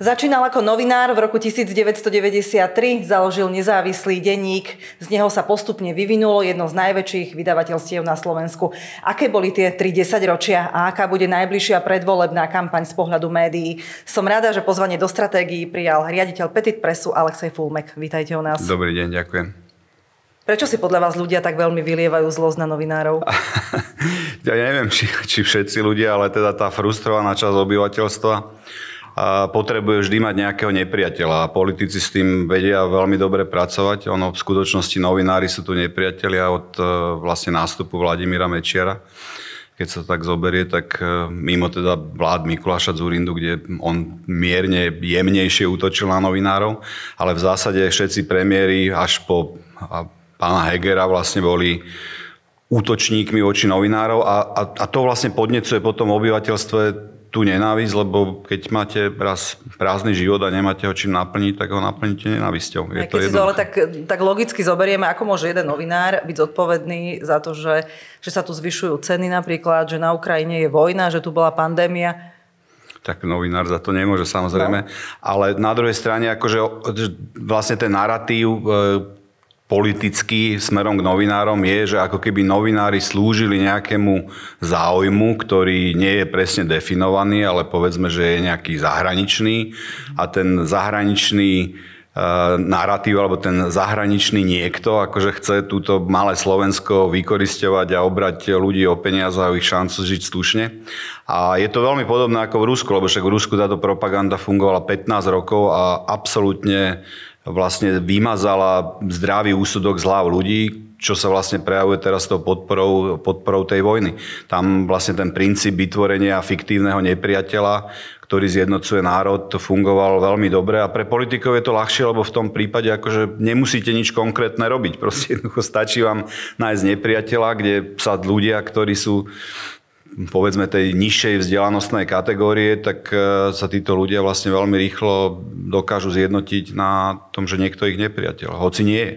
Začínal ako novinár v roku 1993, založil nezávislý denník, z neho sa postupne vyvinulo jedno z najväčších vydavateľstiev na Slovensku. Aké boli tie 30 ročia a aká bude najbližšia predvolebná kampaň z pohľadu médií? Som rada, že pozvanie do stratégií prijal riaditeľ Petit Pressu Alexej Fulmek. Vítajte u nás. Dobrý deň, ďakujem. Prečo si podľa vás ľudia tak veľmi vylievajú zlosť na novinárov? ja neviem, či, či všetci ľudia, ale teda tá frustrovaná časť obyvateľstva potrebuje vždy mať nejakého nepriateľa a politici s tým vedia veľmi dobre pracovať. Ono v skutočnosti novinári sú tu nepriatelia od e, vlastne nástupu Vladimíra Mečiara. Keď sa tak zoberie, tak e, mimo teda vlád Mikuláša Zurindu, kde on mierne jemnejšie útočil na novinárov, ale v zásade všetci premiéry až po pána Hegera vlastne boli útočníkmi voči novinárov a, a, a to vlastne podnecuje potom obyvateľstve tú nenávisť, lebo keď máte raz prázdny život a nemáte ho čím naplniť, tak ho naplníte nenávisťou. Je keď to si to ale tak, tak logicky zoberieme, ako môže jeden novinár byť zodpovedný za to, že, že sa tu zvyšujú ceny napríklad, že na Ukrajine je vojna, že tu bola pandémia. Tak novinár za to nemôže samozrejme. No. Ale na druhej strane, akože vlastne ten narratív e, politicky smerom k novinárom je, že ako keby novinári slúžili nejakému záujmu, ktorý nie je presne definovaný, ale povedzme, že je nejaký zahraničný a ten zahraničný e, narratív alebo ten zahraničný niekto akože chce túto malé Slovensko vykoristovať a obrať ľudí o peniaze a ich šancu žiť slušne. A je to veľmi podobné ako v Rusku, lebo však v Rusku táto propaganda fungovala 15 rokov a absolútne vlastne vymazala zdravý úsudok z hlav ľudí, čo sa vlastne prejavuje teraz tou podporou, podporou tej vojny. Tam vlastne ten princíp vytvorenia fiktívneho nepriateľa, ktorý zjednocuje národ, fungoval veľmi dobre a pre politikov je to ľahšie, lebo v tom prípade akože nemusíte nič konkrétne robiť. Proste jednoducho stačí vám nájsť nepriateľa, kde sa ľudia, ktorí sú povedzme tej nižšej vzdelanostnej kategórie, tak e, sa títo ľudia vlastne veľmi rýchlo dokážu zjednotiť na tom, že niekto ich nepriateľ, hoci nie je.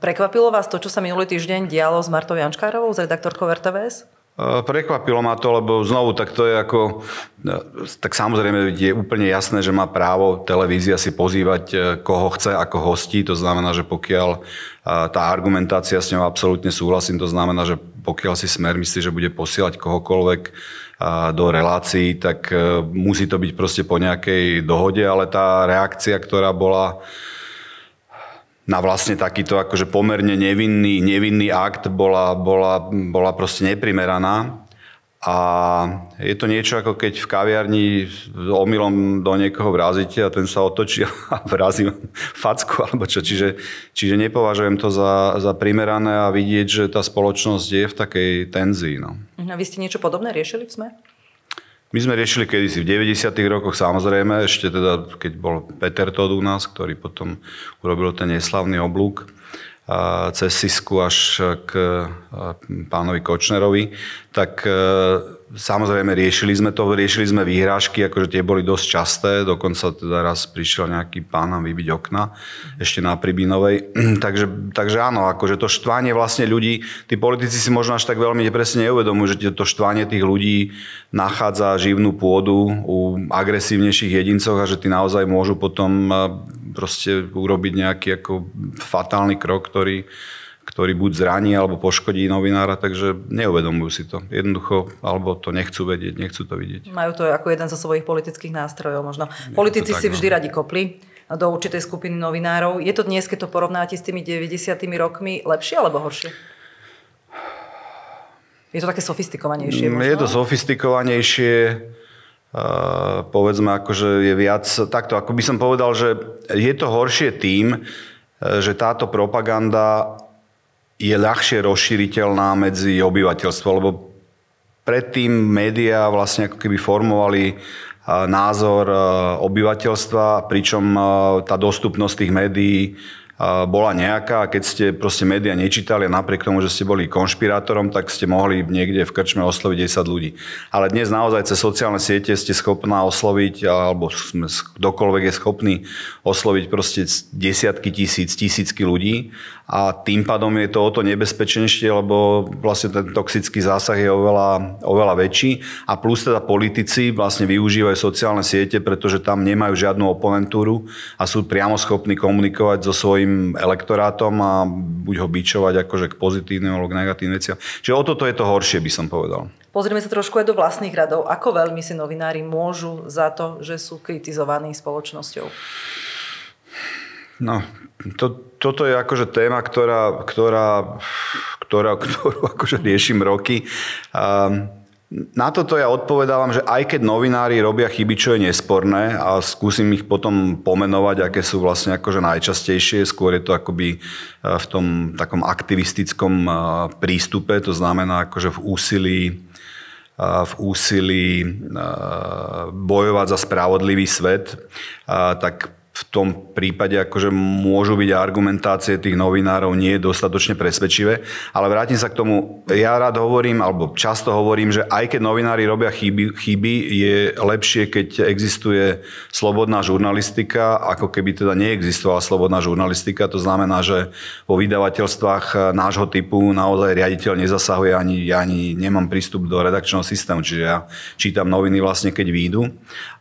Prekvapilo vás to, čo sa minulý týždeň dialo s Martou Jančkárovou, s redaktorkou RTVS? E, prekvapilo ma to, lebo znovu, tak to je ako, e, tak samozrejme je úplne jasné, že má právo televízia si pozývať koho chce ako hostí, to znamená, že pokiaľ tá argumentácia s ňou absolútne súhlasím, to znamená, že pokiaľ si smer myslí, že bude posielať kohokoľvek do relácií, tak musí to byť proste po nejakej dohode, ale tá reakcia, ktorá bola na vlastne takýto akože pomerne nevinný, nevinný akt bola, bola, bola proste neprimeraná. A je to niečo ako keď v kaviarni omylom do niekoho vrazíte a ten sa otočí a vrazí facku alebo čo. Čiže, čiže nepovažujem to za, za primerané a vidieť, že tá spoločnosť je v takej tenzii. No. A vy ste niečo podobné riešili v SME? My sme riešili kedysi v 90. rokoch samozrejme, ešte teda keď bol Peter Todd u nás, ktorý potom urobil ten neslavný oblúk cez Sisku až k pánovi Kočnerovi, tak e, samozrejme riešili sme to, riešili sme výhrážky, akože tie boli dosť časté, dokonca teda raz prišiel nejaký pán nám vybiť okna, ešte na Pribinovej. takže, takže áno, akože to štvanie vlastne ľudí, tí politici si možno až tak veľmi nepresne neuvedomujú, že to štvanie tých ľudí nachádza živnú pôdu u agresívnejších jedincov a že tí naozaj môžu potom e, proste urobiť nejaký ako fatálny krok, ktorý, ktorý buď zraní alebo poškodí novinára, takže neuvedomujú si to. Jednoducho, alebo to nechcú vedieť, nechcú to vidieť. Majú to ako jeden zo svojich politických nástrojov možno. Politici tak, si vždy no. radi kopli do určitej skupiny novinárov. Je to dnes, keď to porovnáte s tými 90. rokmi, lepšie alebo horšie? Je to také sofistikovanejšie mm, možno? Je to sofistikovanejšie povedzme, akože je viac takto. Ako by som povedal, že je to horšie tým, e, že táto propaganda je ľahšie rozšíriteľná medzi obyvateľstvo, lebo predtým médiá vlastne ako keby formovali e, názor e, obyvateľstva, pričom tá dostupnosť tých médií bola nejaká a keď ste proste médiá nečítali a napriek tomu, že ste boli konšpirátorom, tak ste mohli niekde v krčme osloviť 10 ľudí. Ale dnes naozaj cez sociálne siete ste schopná osloviť, alebo sme, kdokoľvek je schopný osloviť proste desiatky tisíc, tisícky ľudí a tým pádom je to o to nebezpečnejšie, lebo vlastne ten toxický zásah je oveľa, oveľa väčší a plus teda politici vlastne využívajú sociálne siete, pretože tam nemajú žiadnu oponentúru a sú priamo schopní komunikovať so svojím elektorátom a buď ho bičovať akože k pozitívnym alebo k negatívnym veciam. Čiže o toto je to horšie, by som povedal. Pozrieme sa trošku aj do vlastných radov. Ako veľmi si novinári môžu za to, že sú kritizovaní spoločnosťou? No, to, toto je akože téma, ktorá, ktorá, ktorá, ktorú akože riešim roky. Um, na toto ja odpovedávam, že aj keď novinári robia chyby, čo je nesporné a skúsim ich potom pomenovať, aké sú vlastne akože najčastejšie, skôr je to akoby e, v tom takom aktivistickom e, prístupe, to znamená akože v úsilí e, v úsilí bojovať za spravodlivý svet, tak v tom prípade akože môžu byť argumentácie tých novinárov nie dostatočne presvedčivé, ale vrátim sa k tomu, ja rád hovorím, alebo často hovorím, že aj keď novinári robia chyby, chyby je lepšie, keď existuje slobodná žurnalistika, ako keby teda neexistovala slobodná žurnalistika. To znamená, že vo vydavateľstvách nášho typu naozaj riaditeľ nezasahuje, ani ani nemám prístup do redakčného systému, čiže ja čítam noviny vlastne, keď výjdu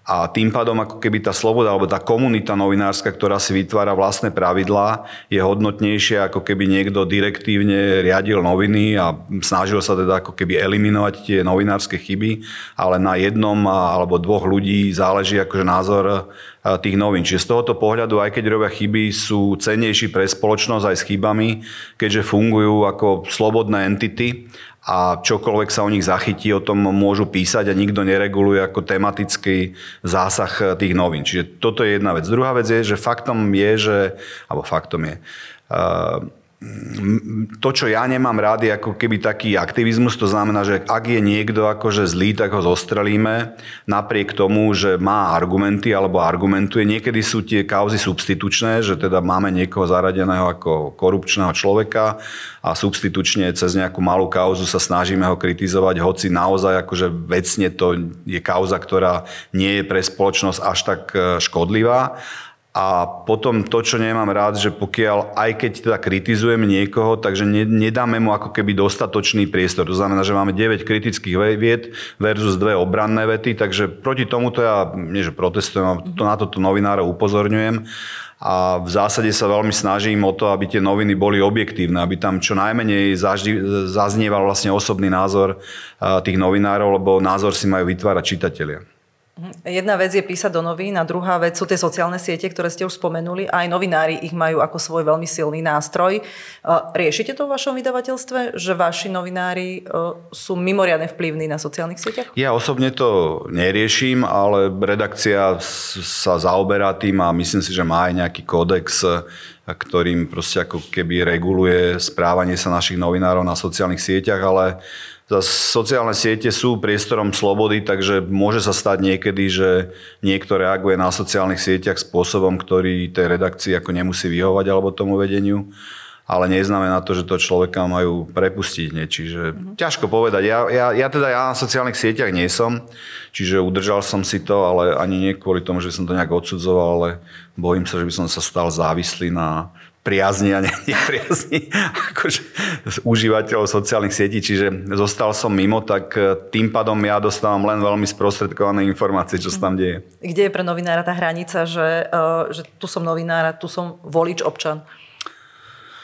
a tým pádom ako keby tá sloboda alebo tá komunita novinárska, ktorá si vytvára vlastné pravidlá, je hodnotnejšia ako keby niekto direktívne riadil noviny a snažil sa teda ako keby eliminovať tie novinárske chyby, ale na jednom alebo dvoch ľudí záleží akože názor tých novín. Čiže z tohoto pohľadu, aj keď robia chyby, sú cennejší pre spoločnosť aj s chybami, keďže fungujú ako slobodné entity a čokoľvek sa o nich zachytí, o tom môžu písať a nikto nereguluje ako tematický zásah tých novín. Čiže toto je jedna vec. Druhá vec je, že faktom je, že, alebo faktom je, uh, to, čo ja nemám rád, je ako keby taký aktivizmus, to znamená, že ak je niekto akože zlý, tak ho zostrelíme, napriek tomu, že má argumenty alebo argumentuje. Niekedy sú tie kauzy substitučné, že teda máme niekoho zaradeného ako korupčného človeka a substitučne cez nejakú malú kauzu sa snažíme ho kritizovať, hoci naozaj akože vecne to je kauza, ktorá nie je pre spoločnosť až tak e, škodlivá a potom to, čo nemám rád, že pokiaľ, aj keď teda kritizujem niekoho, takže ne, nedáme mu ako keby dostatočný priestor. To znamená, že máme 9 kritických vied versus dve obranné vety, takže proti tomuto ja, nie že protestujem, to na toto novinárov upozorňujem. A v zásade sa veľmi snažím o to, aby tie noviny boli objektívne, aby tam čo najmenej zaznieval vlastne osobný názor tých novinárov, lebo názor si majú vytvárať čitatelia. Jedna vec je písať do novín a druhá vec sú tie sociálne siete, ktoré ste už spomenuli. Aj novinári ich majú ako svoj veľmi silný nástroj. E, riešite to v vašom vydavateľstve, že vaši novinári e, sú mimoriadne vplyvní na sociálnych sieťach? Ja osobne to neriešim, ale redakcia sa zaoberá tým a myslím si, že má aj nejaký kódex, ktorým proste ako keby reguluje správanie sa našich novinárov na sociálnych sieťach, ale Sociálne siete sú priestorom slobody, takže môže sa stať niekedy, že niekto reaguje na sociálnych sieťach spôsobom, ktorý tej redakcii ako nemusí vyhovať alebo tomu vedeniu ale neznamená to, že to človeka majú prepustiť. Nie? Čiže mm-hmm. ťažko povedať. Ja, ja, ja teda ja na sociálnych sieťach nie som, čiže udržal som si to, ale ani nie kvôli tomu, že som to nejak odsudzoval, ale bojím sa, že by som sa stal závislý na priazni a nepriazni akože užívateľov sociálnych sietí, čiže zostal som mimo, tak e, tým pádom ja dostávam len veľmi sprostredkované informácie, čo sa tam deje. Kde je pre novinára tá hranica, že, e, že tu som novinár a tu som volič občan?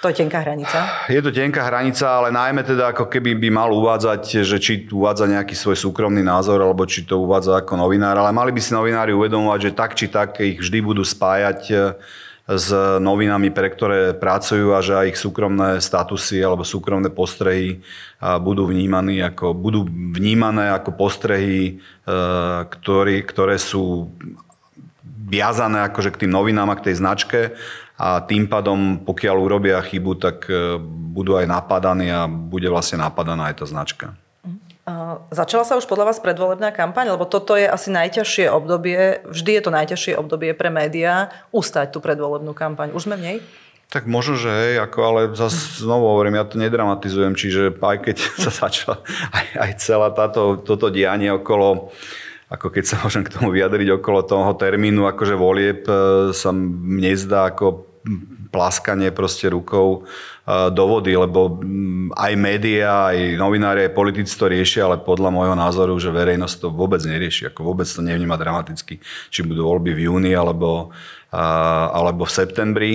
To je tenká hranica? Je to tenká hranica, ale najmä teda ako keby by mal uvádzať, že či uvádza nejaký svoj súkromný názor, alebo či to uvádza ako novinár, ale mali by si novinári uvedomovať, že tak či tak ich vždy budú spájať e, s novinami, pre ktoré pracujú a že aj ich súkromné statusy alebo súkromné postrehy budú, ako, budú vnímané ako postrehy, e, ktorý, ktoré sú viazané akože k tým novinám a k tej značke a tým pádom, pokiaľ urobia chybu, tak e, budú aj napadaní a bude vlastne napadaná aj tá značka. Začala sa už podľa vás predvolebná kampaň, lebo toto je asi najťažšie obdobie, vždy je to najťažšie obdobie pre médiá, ustať tú predvolebnú kampaň. Už sme v nej? Tak možno, že hej, ako, ale zase znovu hovorím, ja to nedramatizujem, čiže aj keď sa začala aj, aj celá táto, toto dianie okolo ako keď sa môžem k tomu vyjadriť okolo toho termínu, akože volieb e, sa mne zdá ako plaskanie proste rukou do vody, lebo aj médiá, aj novinári, aj politici to riešia, ale podľa môjho názoru, že verejnosť to vôbec nerieši, ako vôbec to nevníma dramaticky, či budú voľby v júni alebo, alebo v septembri.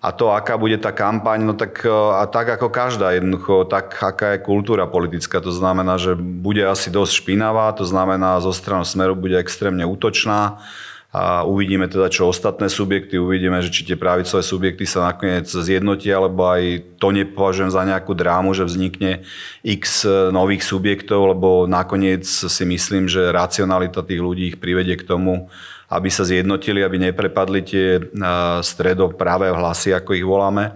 A to, aká bude tá kampaň, no tak, a tak ako každá jednoducho, tak aká je kultúra politická. To znamená, že bude asi dosť špinavá, to znamená, zo strany Smeru bude extrémne útočná a uvidíme teda, čo ostatné subjekty, uvidíme, že či tie pravicové subjekty sa nakoniec zjednotia, alebo aj to nepovažujem za nejakú drámu, že vznikne x nových subjektov, lebo nakoniec si myslím, že racionalita tých ľudí ich privedie k tomu, aby sa zjednotili, aby neprepadli tie stredo práve hlasy, ako ich voláme.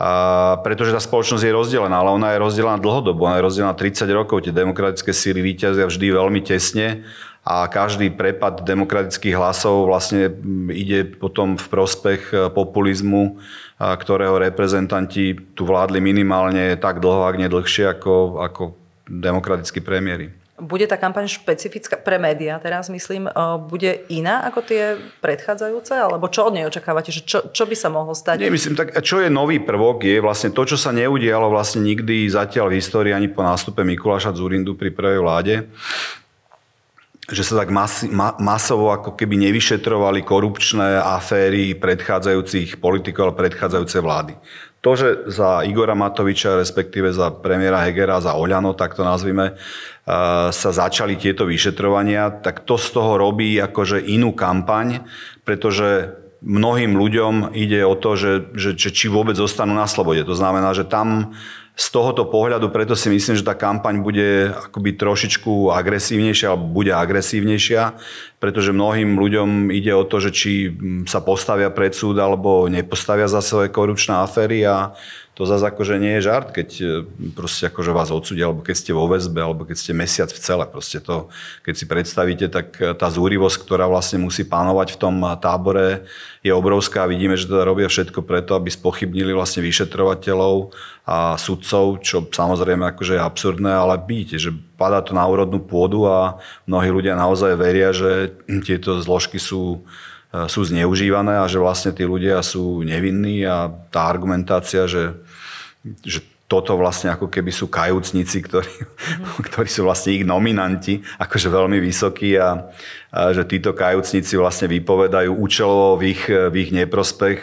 A pretože tá spoločnosť je rozdelená, ale ona je rozdelená dlhodobo, ona je rozdelená 30 rokov. Tie demokratické síly víťazia vždy veľmi tesne a každý prepad demokratických hlasov vlastne ide potom v prospech e, populizmu, ktorého reprezentanti tu vládli minimálne tak dlho, ak nie dlhšie, ako, ako demokratickí premiéry. Bude tá kampaň špecifická pre médiá, teraz myslím, e, bude iná ako tie predchádzajúce? Alebo čo od nej očakávate? Že čo, čo by sa mohlo stať? Nie, myslím, tak čo je nový prvok, je vlastne to, čo sa neudialo vlastne nikdy zatiaľ v histórii ani po nástupe Mikuláša Zurindu pri prvej vláde že sa tak mas, ma, masovo ako keby nevyšetrovali korupčné aféry predchádzajúcich politikov, ale predchádzajúce vlády. To, že za Igora Matoviča, respektíve za premiéra Hegera, za Oľano, tak to nazvime, sa začali tieto vyšetrovania, tak to z toho robí akože inú kampaň, pretože mnohým ľuďom ide o to, že, že či vôbec zostanú na slobode. To znamená, že tam z tohoto pohľadu preto si myslím, že tá kampaň bude akoby trošičku agresívnejšia, alebo bude agresívnejšia, pretože mnohým ľuďom ide o to, že či sa postavia pred súd alebo nepostavia za svoje korupčné aféry a to zase akože nie je žart, keď e, proste akože vás odsudia, alebo keď ste vo väzbe, alebo keď ste mesiac v cele. Proste to, keď si predstavíte, tak e, tá zúrivosť, ktorá vlastne musí pánovať v tom tábore, je obrovská. Vidíme, že teda robia všetko preto, aby spochybnili vlastne vyšetrovateľov a sudcov, čo samozrejme akože je absurdné, ale vidíte, že padá to na úrodnú pôdu a mnohí ľudia naozaj veria, že tieto zložky sú sú zneužívané a že vlastne tí ľudia sú nevinní a tá argumentácia, že, že toto vlastne ako keby sú kajúcnici, ktorí, mm-hmm. ktorí sú vlastne ich nominanti, akože veľmi vysokí a, a že títo kajúcnici vlastne vypovedajú účelovo v ich, v ich neprospech,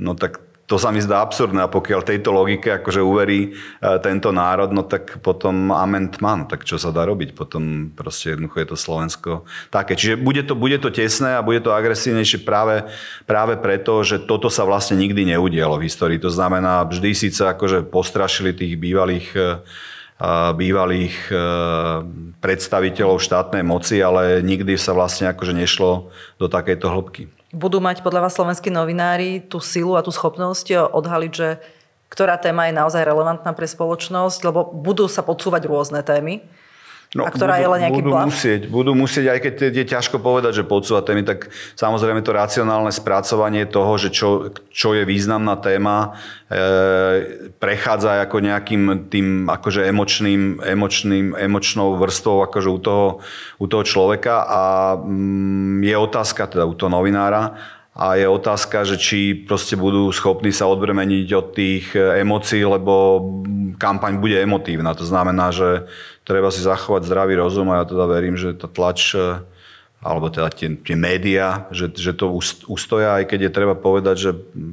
no tak to sa mi zdá absurdné a pokiaľ tejto logike akože uverí e, tento národ, no tak potom amentman, tak čo sa dá robiť? Potom proste jednoducho je to Slovensko také. Čiže bude to, bude to tesné a bude to agresívnejšie práve, práve preto, že toto sa vlastne nikdy neudialo v histórii. To znamená, vždy síce akože postrašili tých bývalých e, bývalých e, predstaviteľov štátnej moci, ale nikdy sa vlastne akože nešlo do takejto hĺbky. Budú mať podľa vás slovenskí novinári tú silu a tú schopnosť odhaliť, že ktorá téma je naozaj relevantná pre spoločnosť, lebo budú sa podsúvať rôzne témy. No, a ktorá budú, je len nejaký budú musieť, budú musieť, aj keď je ťažko povedať, že podsúvať témy, tak samozrejme to racionálne spracovanie toho, že čo, čo je významná téma, e, prechádza ako nejakým tým akože emočným, emočným, emočnou vrstvou akože u toho, u toho človeka. A mm, je otázka teda u toho novinára, a je otázka, že či proste budú schopní sa odbremeniť od tých emócií, lebo kampaň bude emotívna. To znamená, že treba si zachovať zdravý rozum a ja teda verím, že tá tlač e, alebo teda tie, tie médiá, že, že to ustoja, aj keď je treba povedať, že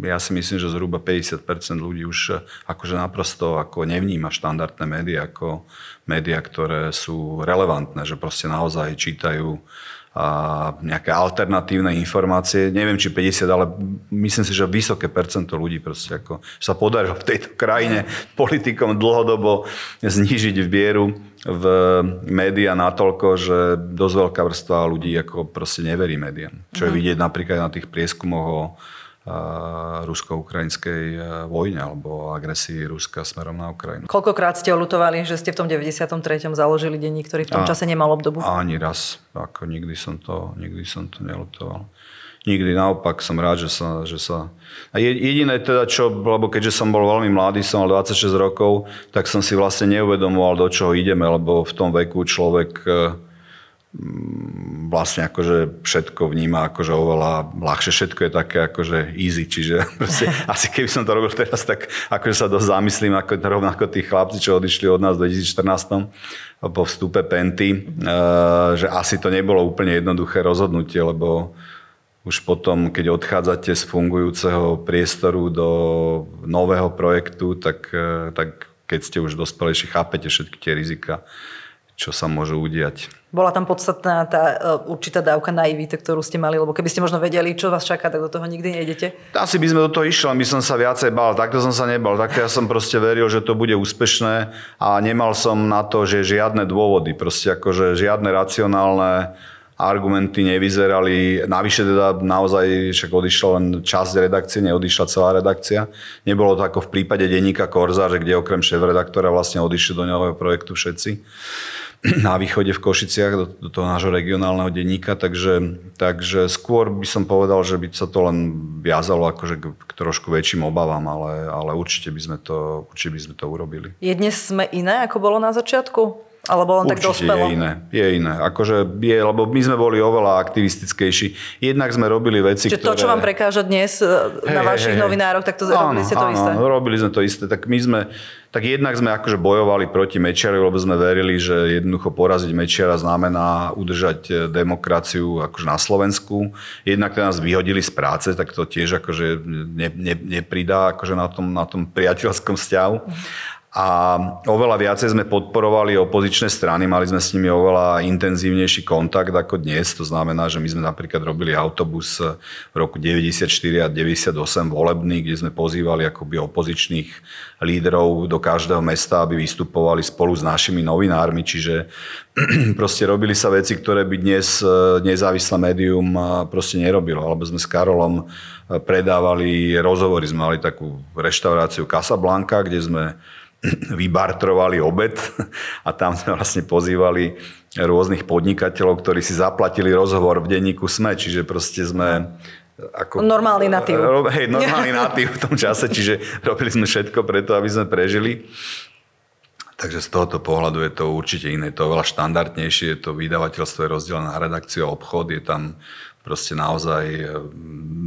ja si myslím, že zhruba 50% ľudí už e, akože naprosto ako nevníma štandardné médiá ako médiá, ktoré sú relevantné, že proste naozaj čítajú a nejaké alternatívne informácie. Neviem, či 50, ale myslím si, že vysoké percento ľudí proste ako sa podarilo v tejto krajine politikom dlhodobo znížiť vieru v médiá natoľko, že dosť veľká vrstva ľudí ako proste neverí médiám. Čo je mhm. vidieť napríklad na tých prieskumoch o rusko-ukrajinskej e, vojne alebo agresii Ruska smerom na Ukrajinu. Koľkokrát ste olutovali, že ste v tom 93. založili denník, ktorý v tom A, čase nemal obdobu? Ani raz. Ako nikdy som to, nikdy som to nelutoval. Nikdy naopak som rád, že sa, že sa... A jediné teda čo, lebo keďže som bol veľmi mladý, som mal 26 rokov, tak som si vlastne neuvedomoval, do čoho ideme, lebo v tom veku človek e, vlastne akože všetko vníma akože oveľa ľahšie, všetko je také akože easy, čiže proste, asi keby som to robil teraz, tak akože sa dosť zamyslím, ako rovnako tí chlapci, čo odišli od nás v 2014 po vstupe Penty, e, že asi to nebolo úplne jednoduché rozhodnutie, lebo už potom, keď odchádzate z fungujúceho priestoru do nového projektu, tak, e, tak keď ste už dospelejší, chápete všetky tie rizika, čo sa môžu udiať. Bola tam podstatná tá e, určitá dávka naivity, ktorú ste mali, lebo keby ste možno vedeli, čo vás čaká, tak do toho nikdy nejdete? Asi by sme do toho išli, by som sa viacej bál. Takto som sa nebal. Takto ja som proste veril, že to bude úspešné a nemal som na to, že žiadne dôvody, proste akože žiadne racionálne argumenty nevyzerali. Navyše teda naozaj však odišla len časť redakcie, neodišla celá redakcia. Nebolo to ako v prípade denníka Korza, že kde okrem šéf-redaktora vlastne odišli do nového projektu všetci na východe v Košiciach do, do toho nášho regionálneho denníka, takže, takže skôr by som povedal, že by sa to len viazalo akože k, k trošku väčším obavám, ale, ale určite, by sme to, určite by sme to urobili. Je dnes sme iné, ako bolo na začiatku? Alebo len tak dospelo? je iné. Je iné. Akože je, lebo my sme boli oveľa aktivistickejší. Jednak sme robili veci, Čiže ktoré... to, čo vám prekáža dnes hey, na vašich hey, novinároch, tak to áno, robili ste to áno, isté? Robili sme to isté. Tak my sme, tak jednak sme akože bojovali proti Mečiarovi, lebo sme verili, že jednoducho poraziť Mečiara znamená udržať e, demokraciu akože na Slovensku. Jednak teda nás vyhodili z práce, tak to tiež akože ne, ne, nepridá akože na tom, na tom priateľskom vzťahu. A oveľa viacej sme podporovali opozičné strany, mali sme s nimi oveľa intenzívnejší kontakt ako dnes. To znamená, že my sme napríklad robili autobus v roku 94 a 98 volebný, kde sme pozývali akoby opozičných lídrov do každého mesta, aby vystupovali spolu s našimi novinármi. Čiže proste robili sa veci, ktoré by dnes e, nezávislé médium e, proste nerobilo. Alebo sme s Karolom e, predávali rozhovory. Sme mali takú reštauráciu Casablanca, kde sme vybartrovali obed a tam sme vlastne pozývali rôznych podnikateľov, ktorí si zaplatili rozhovor v denníku SME, čiže proste sme ako, normálny natív. Hej, normálny natív v tom čase, čiže robili sme všetko preto, aby sme prežili. Takže z tohoto pohľadu je to určite iné, to oveľa štandardnejšie, to vydavateľstvo je rozdelené na redakciu a obchod, je tam proste naozaj e,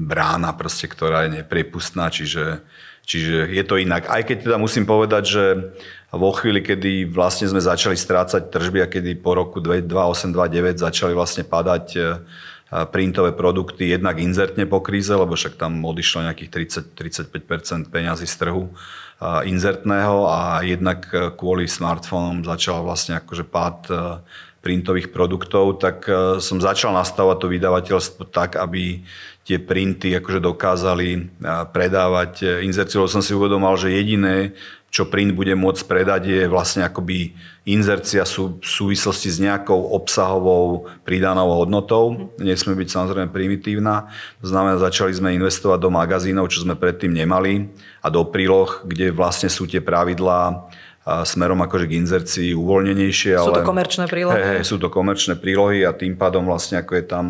brána, proste, ktorá je nepriepustná, čiže Čiže je to inak. Aj keď teda musím povedať, že vo chvíli, kedy vlastne sme začali strácať tržby a kedy po roku 2008-2009 začali vlastne padať e, printové produkty jednak inzertne po kríze, lebo však tam odišlo nejakých 30-35% peňazí z trhu e, inzertného a jednak e, kvôli smartfónom začal vlastne akože pád printových produktov, tak som začal nastavať to vydavateľstvo tak, aby tie printy akože dokázali predávať inzerciu, som si uvedomal, že jediné, čo print bude môcť predať, je vlastne akoby inzercia sú v súvislosti s nejakou obsahovou pridanou hodnotou. Nesmie byť samozrejme primitívna. To znamená, začali sme investovať do magazínov, čo sme predtým nemali a do príloh, kde vlastne sú tie pravidlá smerom akože k inzercii uvoľnenejšie. Sú to komerčné prílohy? Hej, hej, sú to komerčné prílohy a tým pádom vlastne ako je tam,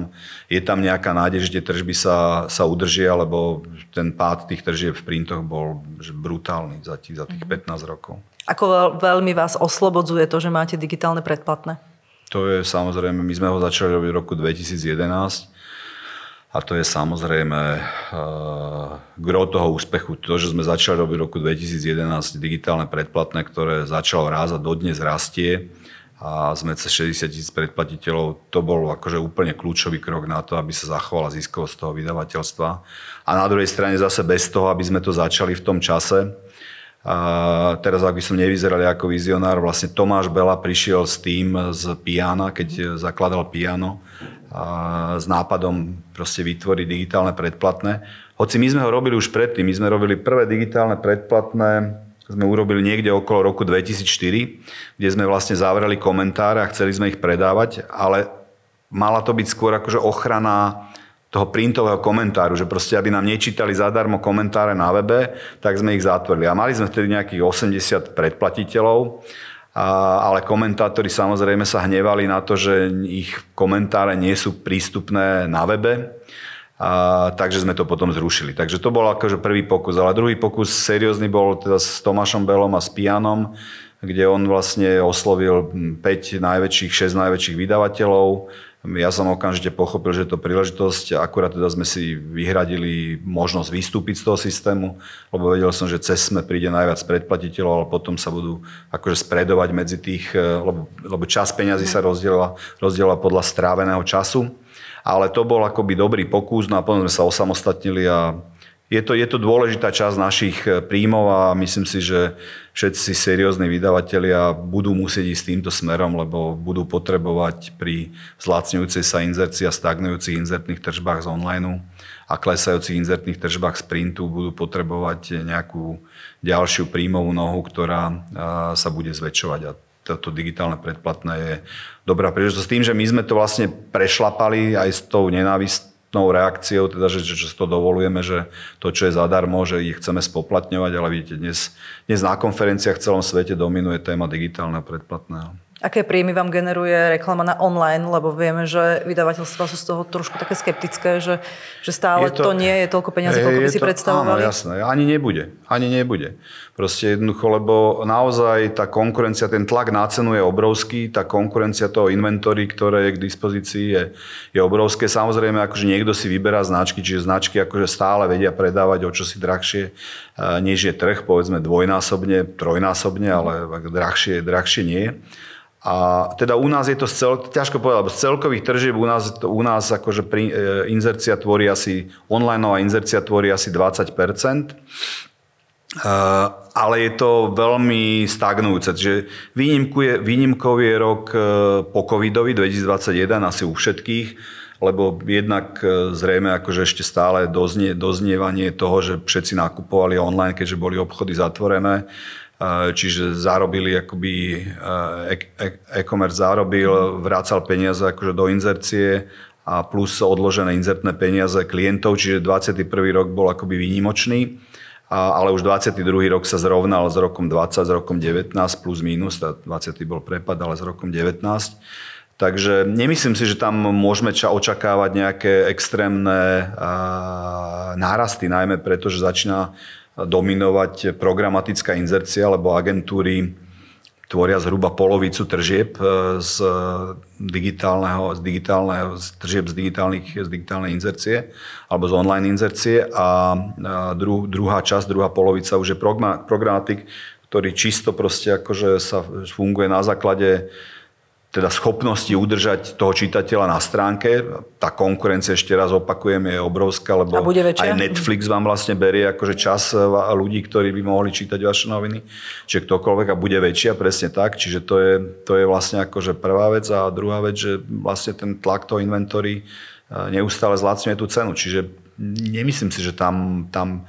je tam nejaká nádej, že tie tržby sa, sa udržia, lebo ten pád tých tržieb v printoch bol brutálny za tých, za tých 15 mhm. rokov. Ako veľmi vás oslobodzuje to, že máte digitálne predplatné? To je samozrejme, my sme ho začali robiť v roku 2011 a to je samozrejme uh, gro toho úspechu. To, že sme začali robiť v roku 2011 digitálne predplatné, ktoré začalo rázať, dodnes rastie a sme cez 60 tisíc predplatiteľov, to bol akože úplne kľúčový krok na to, aby sa zachovala ziskovosť toho vydavateľstva. A na druhej strane zase bez toho, aby sme to začali v tom čase, a teraz, ak by som nevyzeral ako vizionár, vlastne Tomáš Bela prišiel s tým z Piana, keď zakladal Piano, s nápadom proste vytvoriť digitálne predplatné. Hoci my sme ho robili už predtým, my sme robili prvé digitálne predplatné, sme urobili niekde okolo roku 2004, kde sme vlastne zavreli komentáre a chceli sme ich predávať, ale mala to byť skôr akože ochrana toho printového komentáru, že proste, aby nám nečítali zadarmo komentáre na webe, tak sme ich zatvorili. A mali sme vtedy nejakých 80 predplatiteľov, ale komentátori samozrejme sa hnevali na to, že ich komentáre nie sú prístupné na webe. A, takže sme to potom zrušili. Takže to bol akože prvý pokus. Ale druhý pokus seriózny bol teda s Tomášom Belom a s Pianom, kde on vlastne oslovil 5 najväčších, 6 najväčších vydavateľov. Ja som okamžite pochopil, že je to príležitosť. Akurát teda sme si vyhradili možnosť vystúpiť z toho systému, lebo vedel som, že cez sme príde najviac predplatiteľov, ale potom sa budú akože spredovať medzi tých, lebo, lebo čas peňazí sa rozdiela, rozdiela podľa stráveného času ale to bol akoby dobrý pokus, no a potom sme sa osamostatnili a je to, je to dôležitá časť našich e, príjmov a myslím si, že všetci seriózni vydavatelia budú musieť ísť týmto smerom, lebo budú potrebovať pri zlacňujúcej sa inzercii a stagnujúcich inzertných tržbách z online a klesajúcich inzertných tržbách z printu budú potrebovať nejakú ďalšiu príjmovú nohu, ktorá sa bude zväčšovať. A toto digitálne predplatné je dobrá príležitosť. Tým, že my sme to vlastne prešlapali aj s tou nenávistnou reakciou, teda, že, že, to dovolujeme, že to, čo je zadarmo, že ich chceme spoplatňovať, ale vidíte, dnes, dnes na konferenciách v celom svete dominuje téma digitálne predplatného. Aké príjmy vám generuje reklama na online, lebo vieme, že vydavateľstva sú z toho trošku také skeptické, že, že stále to, to nie je toľko peniazí, koľko by si to, predstavovali? Áno, jasné. Ani nebude. Ani nebude. Proste jednoducho, lebo naozaj tá konkurencia, ten tlak na cenu je obrovský, tá konkurencia toho inventory, ktoré je k dispozícii, je, je obrovské. Samozrejme, akože niekto si vyberá značky, čiže značky akože stále vedia predávať o čosi drahšie, než je trh, povedzme dvojnásobne, trojnásobne, ale drahšie, drahšie nie. A teda u nás je to cel, ťažko povedať, lebo z celkových tržieb u nás, u nás akože pri, e, inzercia tvorí asi, onlineová inzercia tvorí asi 20 e, ale je to veľmi stagnujúce. Čiže výnimku je, výnimkou je rok e, po covidovi 2021 asi u všetkých, lebo jednak e, zrejme akože ešte stále doznie, doznievanie toho, že všetci nakupovali online, keďže boli obchody zatvorené čiže zarobili akoby e-commerce zarobil, vrácal peniaze akože do inzercie a plus odložené inzertné peniaze klientov, čiže 21. rok bol akoby výnimočný, ale už 22. rok sa zrovnal s rokom 20, s rokom 19 plus minus, 20. bol prepad, ale s rokom 19. Takže nemyslím si, že tam môžeme očakávať nejaké extrémne nárasty, najmä preto, že začína dominovať programatická inzercia, lebo agentúry tvoria zhruba polovicu tržieb e, z digitálneho, z digitálneho z tržieb z, digitálnych, z digitálnej inzercie alebo z online inzercie. A dru, druhá časť, druhá polovica už je programatik, ktorý čisto proste akože sa funguje na základe teda schopnosti udržať toho čitateľa na stránke. Tá konkurencia, ešte raz opakujem, je obrovská, lebo aj Netflix vám vlastne berie akože čas ľudí, ktorí by mohli čítať vaše noviny. Čiže ktokoľvek a bude väčšia, presne tak. Čiže to je, to je vlastne akože prvá vec. A druhá vec, že vlastne ten tlak toho inventory e, neustále zlacňuje tú cenu. Čiže nemyslím si, že tam, tam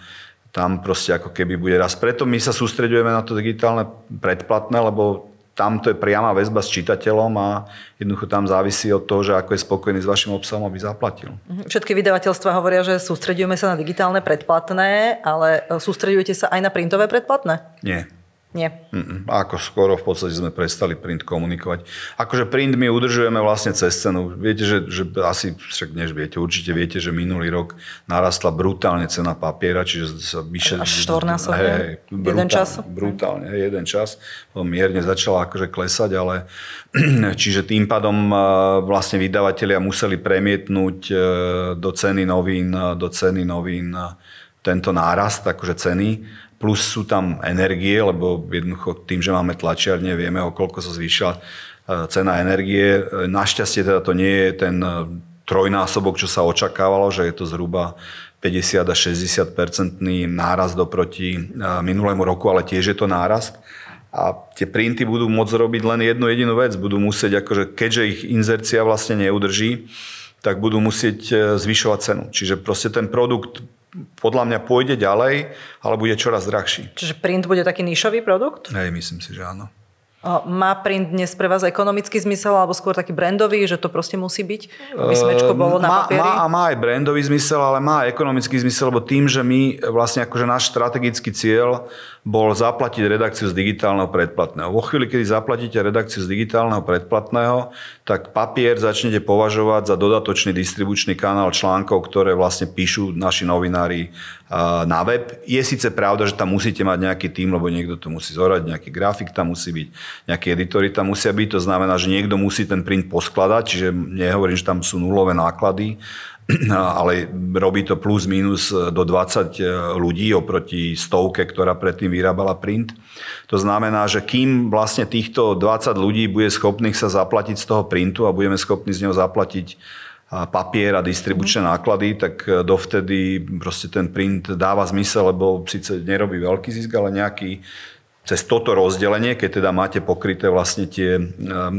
tam proste ako keby bude raz. Preto my sa sústredujeme na to digitálne predplatné, lebo tam to je priama väzba s čitateľom a jednoducho tam závisí od toho, že ako je spokojný s vašim obsahom, aby zaplatil. Mhm. Všetky vydavateľstva hovoria, že sústredujeme sa na digitálne predplatné, ale e, sústredujete sa aj na printové predplatné? Nie. Nie. Mm-mm. Ako skoro v podstate sme prestali print komunikovať. Akože print my udržujeme vlastne cez cenu. Viete, že, že asi, však než viete, určite viete, že minulý rok narastla brutálne cena papiera, čiže sa vyše... Až štvornásobne? Hej, jeden čas? Brutálne, hej, jeden čas. Mierne začala akože klesať, ale čiže tým pádom vlastne vydavatelia museli premietnúť e, do ceny novín, do ceny novín tento nárast, akože ceny plus sú tam energie, lebo jednoducho tým, že máme tlačiarne, vieme, o koľko sa zvýšila e, cena energie. E, našťastie teda to nie je ten e, trojnásobok, čo sa očakávalo, že je to zhruba 50 až 60 percentný nárast oproti minulému roku, ale tiež je to nárast. A tie printy budú môcť robiť len jednu jedinú vec. Budú musieť, akože, keďže ich inzercia vlastne neudrží, tak budú musieť zvyšovať cenu. Čiže proste ten produkt podľa mňa pôjde ďalej, ale bude čoraz drahší. Čiže print bude taký nišový produkt? Hej, myslím si, že áno. Má print dnes pre vás ekonomický zmysel alebo skôr taký brandový, že to proste musí byť? Aby smečko ehm, bolo na papieri? Má, má, má aj brandový zmysel, ale má aj ekonomický zmysel, lebo tým, že my vlastne akože náš strategický cieľ bol zaplatiť redakciu z digitálneho predplatného. Vo chvíli, kedy zaplatíte redakciu z digitálneho predplatného, tak papier začnete považovať za dodatočný distribučný kanál článkov, ktoré vlastne píšu naši novinári na web. Je síce pravda, že tam musíte mať nejaký tým, lebo niekto to musí zorať, nejaký grafik tam musí byť, nejakí editori tam musia byť, to znamená, že niekto musí ten print poskladať, čiže nehovorím, že tam sú nulové náklady, ale robí to plus minus do 20 ľudí oproti stovke, ktorá predtým vyrábala print. To znamená, že kým vlastne týchto 20 ľudí bude schopných sa zaplatiť z toho printu a budeme schopní z neho zaplatiť papier a distribučné mm. náklady, tak dovtedy proste ten print dáva zmysel, lebo síce nerobí veľký zisk, ale nejaký cez toto rozdelenie, keď teda máte pokryté vlastne tie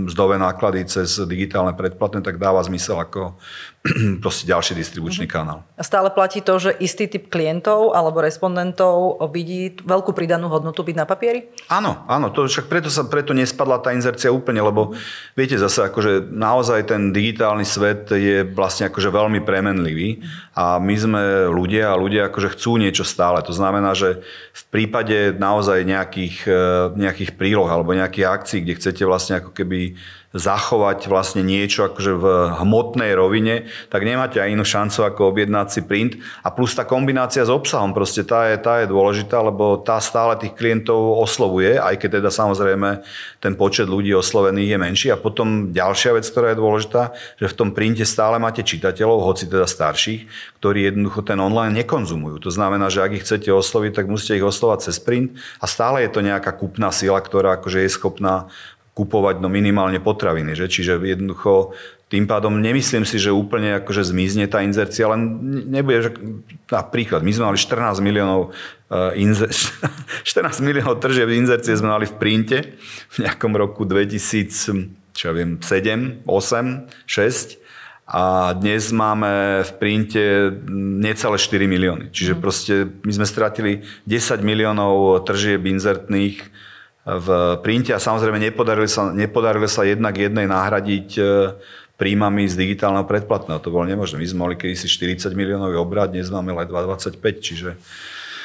mzdové náklady cez digitálne predplatné, tak dáva zmysel ako proste ďalší distribučný mm-hmm. kanál. A stále platí to, že istý typ klientov alebo respondentov vidí veľkú pridanú hodnotu byť na papieri? Áno, áno, to však preto, sa, preto nespadla tá inzercia úplne, lebo mm-hmm. viete zase, akože naozaj ten digitálny svet je vlastne akože veľmi premenlivý mm-hmm. a my sme ľudia a ľudia akože chcú niečo stále. To znamená, že v prípade naozaj nejakých, eh, nejakých príloh alebo nejakých akcií, kde chcete vlastne ako keby zachovať vlastne niečo akože v hmotnej rovine, tak nemáte aj inú šancu ako objednať si print. A plus tá kombinácia s obsahom, proste tá je, tá je dôležitá, lebo tá stále tých klientov oslovuje, aj keď teda samozrejme ten počet ľudí oslovených je menší. A potom ďalšia vec, ktorá je dôležitá, že v tom printe stále máte čitateľov, hoci teda starších, ktorí jednoducho ten online nekonzumujú. To znamená, že ak ich chcete osloviť, tak musíte ich oslovať cez print a stále je to nejaká kúpna sila, ktorá akože je schopná kupovať no minimálne potraviny. Že? Čiže jednoducho tým pádom nemyslím si, že úplne akože zmizne tá inzercia, len nebude, že napríklad, my sme mali 14 miliónov, uh, inzer, 14 miliónov tržieb inzercie sme mali v printe v nejakom roku 2000, čo ja viem, 7, 8, 6 a dnes máme v printe necelé 4 milióny. Čiže mhm. proste my sme stratili 10 miliónov tržieb inzertných v printe a samozrejme nepodarili sa, nepodarili sa jednak jednej nahradiť e, príjmami z digitálneho predplatného. To bolo nemožné. My sme mali kedysi 40 miliónový obrad, dnes máme len 2,25, čiže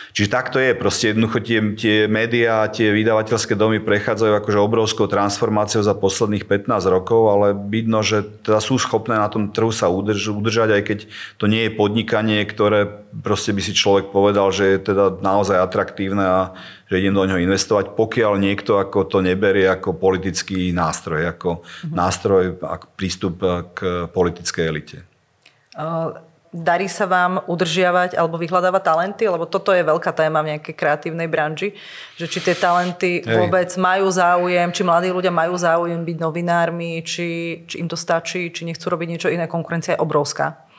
Čiže takto je. Proste jednoducho tie, tie médiá, tie vydavateľské domy prechádzajú akože obrovskou transformáciou za posledných 15 rokov, ale vidno, že teda sú schopné na tom trhu sa udrž, udržať, aj keď to nie je podnikanie, ktoré proste by si človek povedal, že je teda naozaj atraktívne a že idem do neho investovať, pokiaľ niekto ako to neberie ako politický nástroj, ako mm-hmm. nástroj, ako prístup k politickej elite. Uh Darí sa vám udržiavať alebo vyhľadávať talenty? Lebo toto je veľká téma v nejakej kreatívnej branži. Že či tie talenty Hej. vôbec majú záujem, či mladí ľudia majú záujem byť novinármi, či, či im to stačí, či nechcú robiť niečo iné. Konkurencia je obrovská.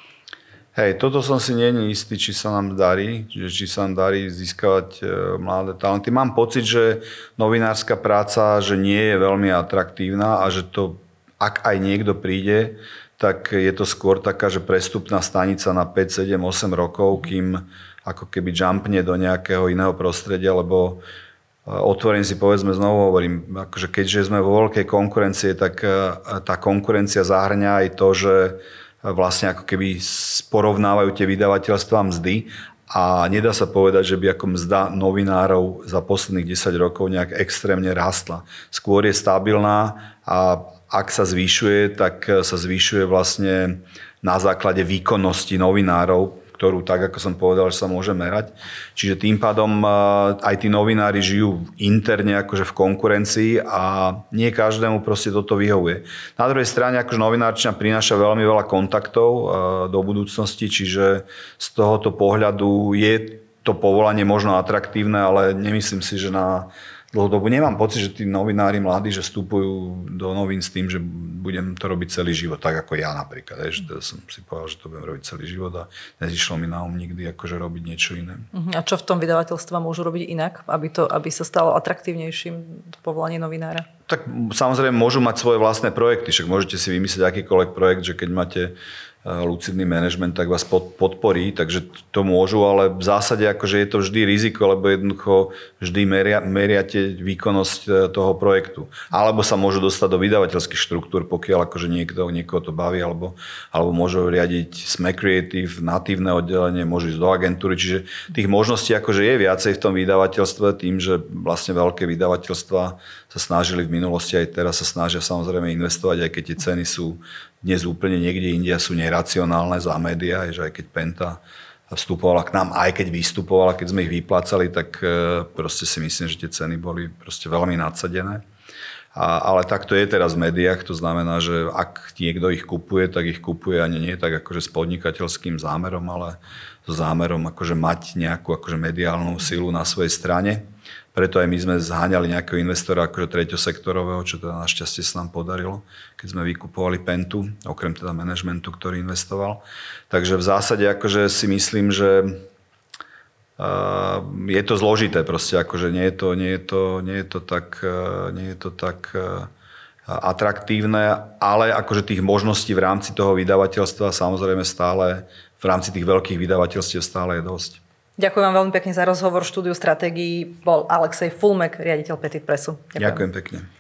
Hej, toto som si není istý, či sa nám darí, že či sa nám darí získavať e, mladé talenty. Mám pocit, že novinárska práca že nie je veľmi atraktívna a že to, ak aj niekto príde, tak je to skôr taká, že prestupná stanica na 5, 7, 8 rokov, kým ako keby jumpne do nejakého iného prostredia, lebo e, otvorím si, povedzme znovu, hovorím, akože keďže sme vo veľkej konkurencie, tak e, tá konkurencia zahrňa aj to, že vlastne ako keby porovnávajú tie vydavateľstva mzdy a nedá sa povedať, že by ako mzda novinárov za posledných 10 rokov nejak extrémne rastla. Skôr je stabilná a ak sa zvyšuje, tak e, sa zvyšuje vlastne na základe výkonnosti novinárov, ktorú tak, ako som povedal, že sa môže merať. Čiže tým pádom e, aj tí novinári žijú interne akože v konkurencii a nie každému proste toto vyhovuje. Na druhej strane akože novinárčina prináša veľmi veľa kontaktov e, do budúcnosti, čiže z tohoto pohľadu je to povolanie možno atraktívne, ale nemyslím si, že na dlhodobo nemám pocit, že tí novinári mladí, že vstupujú do novín s tým, že budem to robiť celý život, tak ako ja napríklad. Že teda som si povedal, že to budem robiť celý život a nezišlo mi na um nikdy akože robiť niečo iné. Uh-huh. A čo v tom vydavateľstve môžu robiť inak, aby, to, aby sa stalo atraktívnejším povolanie novinára? Tak samozrejme môžu mať svoje vlastné projekty, však môžete si vymyslieť akýkoľvek projekt, že keď máte lucidný manažment, tak vás podporí, takže to môžu, ale v zásade akože je to vždy riziko, lebo jednoducho vždy meria, meriate výkonnosť e, toho projektu. Alebo sa môžu dostať do vydavateľských štruktúr, pokiaľ akože niekto, niekoho to baví, alebo, alebo môžu riadiť SME Creative, natívne oddelenie, môžu ísť do agentúry, čiže tých možností akože je viacej v tom vydavateľstve tým, že vlastne veľké vydavateľstva sa snažili v minulosti aj teraz sa snažia samozrejme investovať, aj keď tie ceny sú dnes úplne niekde india sú neracionálne za médiá, že aj keď Penta vstupovala k nám, aj keď vystupovala, keď sme ich vyplácali, tak e, proste si myslím, že tie ceny boli proste veľmi nadsadené. A, ale tak to je teraz v médiách, to znamená, že ak niekto ich kupuje, tak ich kupuje ani nie tak akože s podnikateľským zámerom, ale so zámerom akože mať nejakú akože mediálnu silu na svojej strane. Preto aj my sme zháňali nejakého investora akože treťosektorového, čo teda našťastie sa nám podarilo, keď sme vykupovali Pentu, okrem teda manažmentu, ktorý investoval. Takže v zásade akože si myslím, že je to zložité proste, akože nie je to, nie je to, nie je to tak, uh, nie je to tak uh, atraktívne, ale akože tých možností v rámci toho vydavateľstva samozrejme stále, v rámci tých veľkých vydavateľstiev stále je dosť. Ďakujem vám veľmi pekne za rozhovor. Štúdiu stratégií bol Alexej Fulmek, riaditeľ Petit Pressu. Ďakujem, Ďakujem pekne.